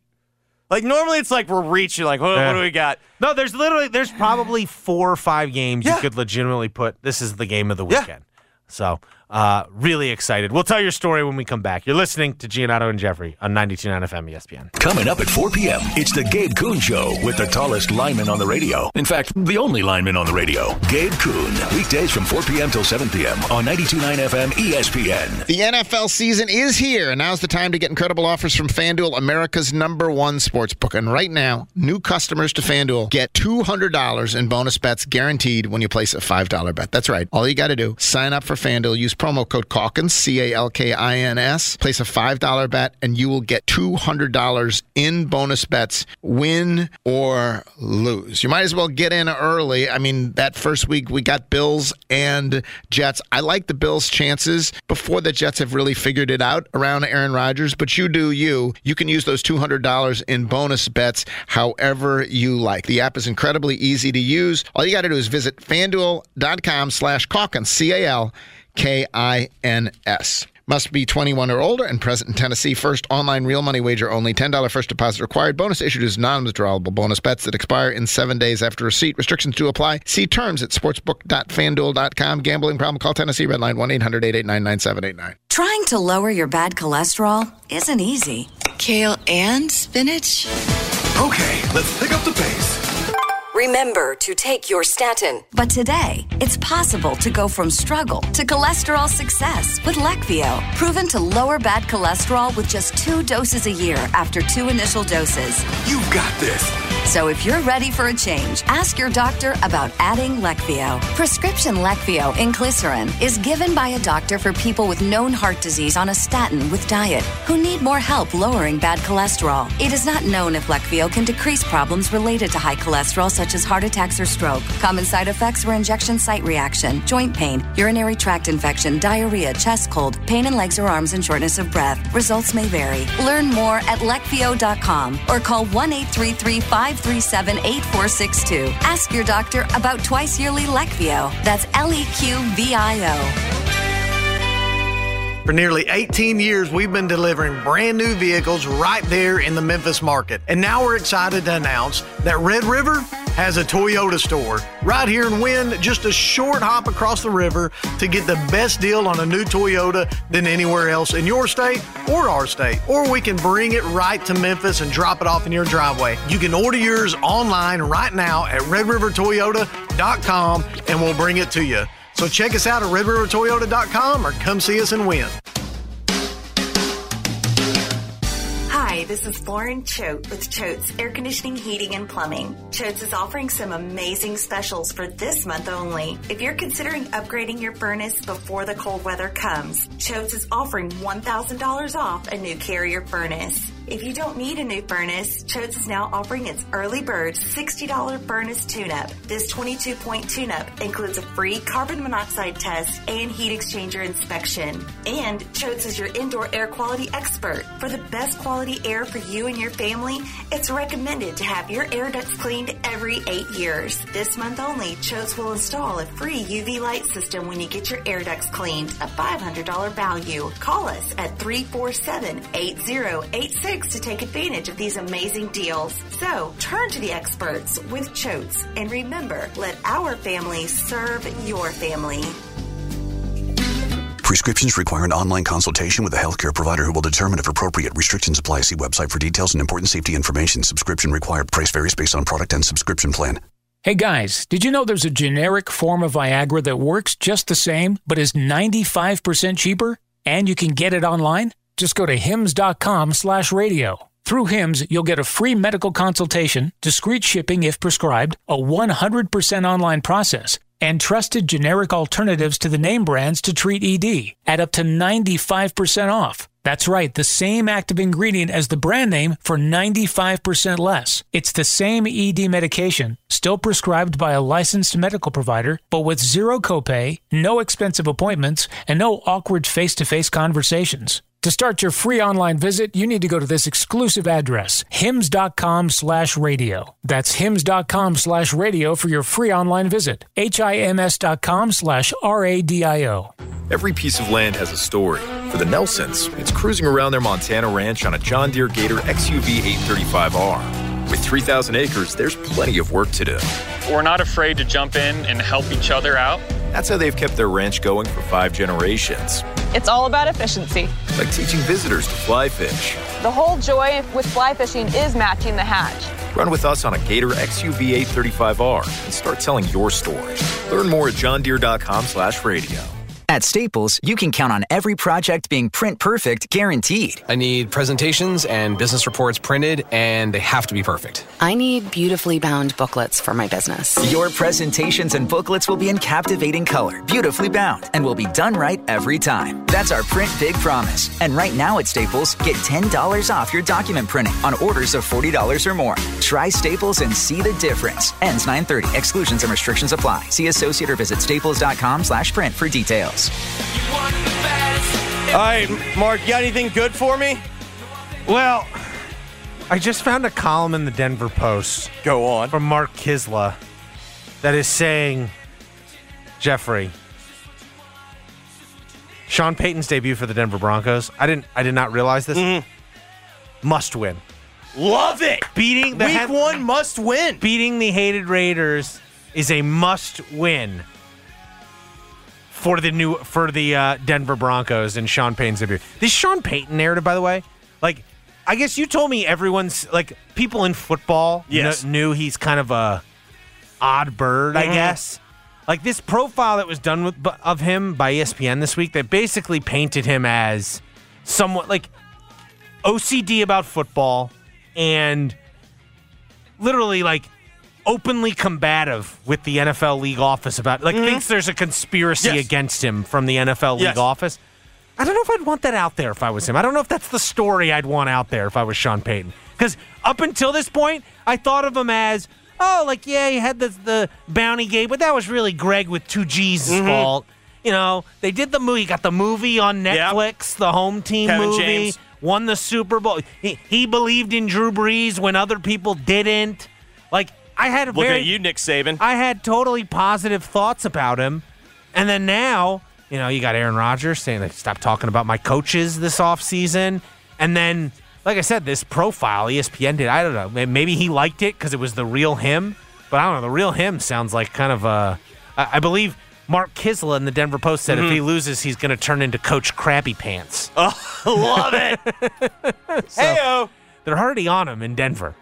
Like normally it's like we're reaching. Like what, what do we got? No, there's literally there's probably four or five games Yeah. you could legitimately put. This is the game of the Yeah. weekend. So uh, really excited. We'll tell your story when we come back. You're listening to Giannotto and Jeffrey on 92.9 FM ESPN. Coming up at 4 p.m., it's the Gabe Kuhn Show with the tallest lineman on the radio. In fact, the only lineman on the radio, Gabe Kuhn. Weekdays from 4 p.m. till 7 p.m. on 92.9 FM ESPN. The NFL season is here, and now's the time to get incredible offers from FanDuel, America's number one sports book. And right now, new customers to FanDuel get $200 in bonus bets guaranteed when you place a $5 bet. That's right. All you got to do, sign up for FanDuel, use promo code Calkins, C A L K I N S, place a $5 bet, and you will get $200 in bonus bets, win or lose. You might as well get in early. I mean, that first week we got Bills and Jets. I like the Bills' chances before the Jets have really figured it out around Aaron Rodgers, but you do you. You can use those $200 in bonus bets however you like. The app is incredibly easy to use. All you got to do is visit fanduel.com slash Calkins, C A L K I N S. Must be 21 or older and present in Tennessee. First online real money wager only. $10 first deposit required. Bonus issued as non withdrawable bonus bets that expire in seven days after receipt. Restrictions do apply. See terms at sportsbook.fanduel.com. Gambling problem? Call Tennessee Redline 1 800 889 9789. Trying to lower your bad cholesterol isn't easy. Kale and spinach? Okay, let's pick up the pace. Remember to take your statin. But today, it's possible to go from struggle to cholesterol success with Leqvio, proven to lower bad cholesterol with just two doses a year after two initial doses. You've got this. So if you're ready for a change, ask your doctor about adding Leqvio. Prescription Leqvio inclisiran is given by a doctor for people with known heart disease on a statin with diet who need more help lowering bad cholesterol. It is not known if Leqvio can decrease problems related to high cholesterol such as heart attacks or stroke. Common side effects were injection site reaction, joint pain, urinary tract infection, diarrhea, chest cold, pain in legs or arms and shortness of breath. Results may vary. Learn more at leqvio.com or call 1-833-537-8462. Ask your doctor about twice yearly Leqvio. That's L E Q V I O. For nearly 18 years, we've been delivering brand new vehicles right there in the Memphis market. And now we're excited to announce that Red River has a Toyota store right here in Wynne, just a short hop across the river to get the best deal on a new Toyota than anywhere else in your state or our state. Or we can bring it right to Memphis and drop it off in your driveway. You can order yours online right now at redrivertoyota.com and we'll bring it to you. So check us out at redrivertoyota.com or come see us in Wynne. Hi, this is Lauren Choate with Choate's Air Conditioning, Heating, and Plumbing. Choate's is offering some amazing specials for this month only. If you're considering upgrading your furnace before the cold weather comes, Choate's is offering $1,000 off a new carrier furnace. If you don't need a new furnace, Choates is now offering its early bird $60 furnace tune-up. This 22-point tune-up includes a free carbon monoxide test and heat exchanger inspection. And Choates is your indoor air quality expert. For the best quality air for you and your family, it's recommended to have your air ducts cleaned every eight years. This month only, Choates will install a free UV light system when you get your air ducts cleaned, a $500 value. Call us at 347-8086 to take advantage of these amazing deals. So turn to the experts with Choates and remember, let our family serve your family. Prescriptions require an online consultation with a healthcare provider who will determine if appropriate. Restrictions apply. See website for details and important safety information. Subscription required. Price varies based on product and subscription plan. Hey guys, did you know there's a generic form of Viagra that works just the same, but is 95% cheaper? And you can get it online? Just go to hims.com slash radio. Through HIMS, you'll get a free medical consultation, discreet shipping if prescribed, a 100% online process, and trusted generic alternatives to the name brands to treat ED at up to 95% off. That's right, the same active ingredient as the brand name for 95% less. It's the same ED medication, still prescribed by a licensed medical provider, but with zero copay, no expensive appointments, and no awkward face to face conversations. To start your free online visit, you need to go to this exclusive address, hims.com slash radio. That's hims.com slash radio for your free online visit. H-I-M-S.com slash R-A-D-I-O. Every piece of land has a story. For the Nelsons, it's cruising around their Montana ranch on a John Deere Gator XUV 835R. With 3,000 acres, there's plenty of work to do. We're not afraid to jump in and help each other out. That's how they've kept their ranch going for five generations. It's all about efficiency. Like teaching visitors to fly fish. The whole joy with fly fishing is matching the hatch. Run with us on a Gator XUV 835R and start telling your story. Learn more at johndeere.com slash radio. At Staples, you can count on every project being print perfect guaranteed. I need presentations and business reports printed, and they have to be perfect. I need beautifully bound booklets for my business. Your presentations and booklets will be in captivating color, beautifully bound, and will be done right every time. That's our print big promise. And right now at Staples, get $10 off your document printing on orders of $40 or more. Try Staples and see the difference. Ends 930. Exclusions and restrictions apply. See associate or visit staples.com slash print for details. All right, Mark, you got anything good for me? Well, I just found a column in the Denver Post. Go on. From Mark Kiszla that is saying, Jeffrey, Sean Payton's debut for the Denver Broncos. I didn't I did not realize this. Mm-hmm. Must win. Love it. Beating the Week head- one must win. Beating the hated Raiders is a must win for the new for the uh, Denver Broncos and Sean Payton's debut. This Sean Payton narrative, by the way, like I guess you told me everyone's like people in football Yes. kn- knew he's kind of a odd bird, I Mhm. guess. Like this profile that was done with of him by ESPN this week that basically painted him as somewhat like OCD about football and literally like openly combative with the NFL league office about like thinks there's a conspiracy Yes. against him from the NFL league Yes. office. I don't know if I'd want that out there if I was him. I don't know if that's the story I'd want out there if I was Sean Payton. Because up until this point, I thought of him as, oh, like, yeah, he had the, the bounty gate, but that was really Greg with two G's' Mhm. fault. You know, they did the movie, got the movie on Netflix, the home team Kevin movie, James. won the Super Bowl. He, he believed in Drew Brees when other people didn't. I had a Looking very at you, Nick Saban. I had totally positive thoughts about him. And then now, you know, you got Aaron Rodgers saying, like, stop talking about my coaches this offseason. And then, like I said, this profile ESPN did, I don't know, maybe he liked it because it was the real him. But I don't know, the real him sounds like kind of a. I believe Mark Kiszla in the Denver Post said if Mhm. he loses, he's going to turn into Coach Krabby Pants. Oh, *laughs* love it. *laughs* Heyo. They're already on him in Denver.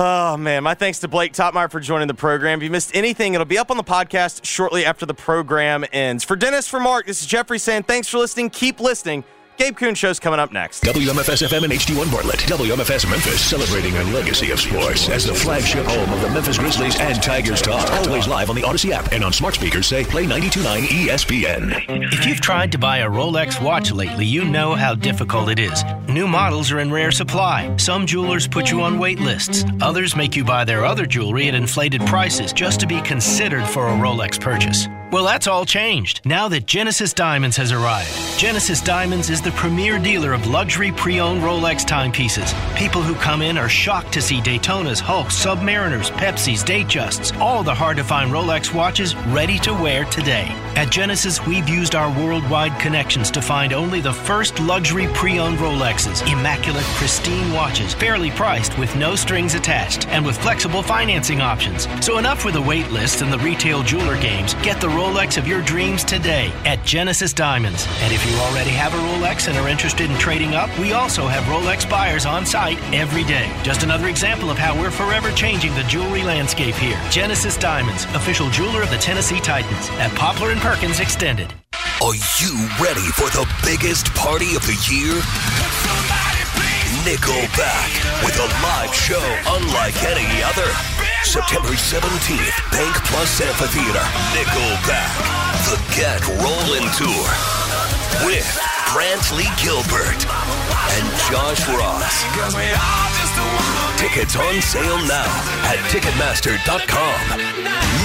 Oh, man. My thanks to Blake Toppmeyer for joining the program. If you missed anything, it'll be up on the podcast shortly after the program ends. For Dennis, for Mark, this is Jeffrey saying thanks for listening. Keep listening Gabe Kuhn show's coming up next. WMFS FM and HD1 Bartlett. WMFS Memphis celebrating a legacy of sports as the flagship home of the Memphis Grizzlies and Tigers talk. Always live on the Audacy app and on smart speakers say play 92.9 ESPN. If you've tried to buy a Rolex watch lately, you know how difficult it is. New models are in rare supply. Some jewelers put you on wait lists. Others make you buy their other jewelry at inflated prices just to be considered for a Rolex purchase. Well, that's all changed now that Genesis Diamonds has arrived. Genesis Diamonds is the premier dealer of luxury pre owned Rolex timepieces. People who come in are shocked to see Daytonas, Hulks, Submariners, Pepsis, Datejusts, all the hard to find Rolex watches ready to wear today. At Genesis, we've used our worldwide connections to find only the first luxury pre owned Rolexes, immaculate, pristine watches, fairly priced with no strings attached, and with flexible financing options. So, enough with the wait list and the retail jeweler games. Get the Rolex of your dreams today at Genesis Diamonds. And if you already have a Rolex and are interested in trading up, we also have Rolex buyers on site every day. Just another example of how we're forever changing the jewelry landscape here. Genesis Diamonds, official jeweler of the Tennessee Titans at Poplar and Perkins Extended. Are you ready for the biggest party of the year? Nickelback with a live show unlike any other. September 17th, Bank Plus Amphitheater. Nickelback, the Get Rollin' Tour with Brantley Gilbert and Josh Ross. Tickets on sale now at Ticketmaster.com.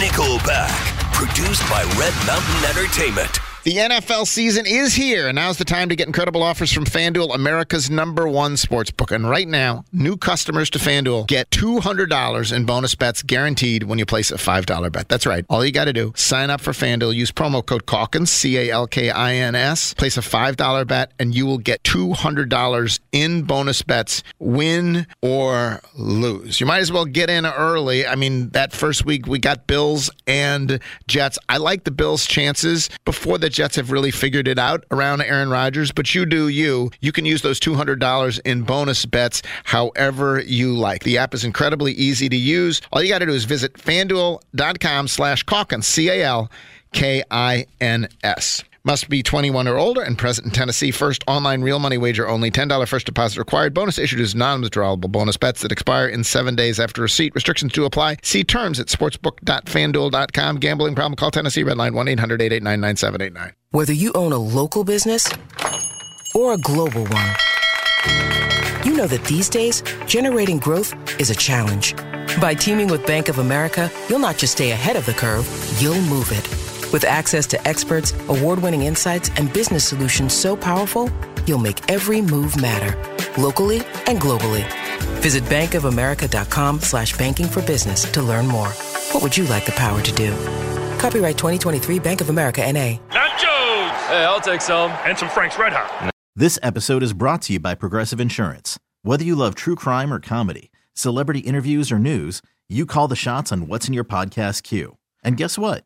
Nickelback, produced by Red Mountain Entertainment. The NFL season is here, and now's the time to get incredible offers from FanDuel, America's number one sports book. And right now, new customers to FanDuel get $200 in bonus bets guaranteed when you place a $5 bet. That's right. All you got to do, sign up for FanDuel, use promo code Calkins, C A L K I N S, place a $5 bet, and you will get $200 in bonus bets, win or lose. You might as well get in early. I mean, that first week we got Bills and Jets. I like the Bills' chances before the Jets have really figured it out around Aaron Rodgers, but you do you. You can use those $200 in bonus bets however you like. The app is incredibly easy to use. All you got to do is visit fanduel.com slash Calkins, C-A-L-K-I-N-S. Must be 21 or older and present in Tennessee. First online real money wager only. $10 first deposit required. Bonus issued as non-withdrawable bonus bets that expire in seven days after receipt. Restrictions do apply. See terms at sportsbook.fanduel.com. Gambling problem? Call Tennessee Redline 1-800-889-9789. Whether you own a local business or a global one, you know that these days, generating growth is a challenge. By teaming with Bank of America, you'll not just stay ahead of the curve, you'll move it. With access to experts, award winning insights, and business solutions so powerful, you'll make every move matter, locally and globally. Visit bankofamerica.com slash banking for business to learn more. What would you like the power to do? Copyright 2023 Bank of America NA. Nachos! Hey, I'll take some. And some Frank's Red Hot. This episode is brought to you by Progressive Insurance. Whether you love true crime or comedy, celebrity interviews or news, you call the shots on what's in your podcast queue. And guess what?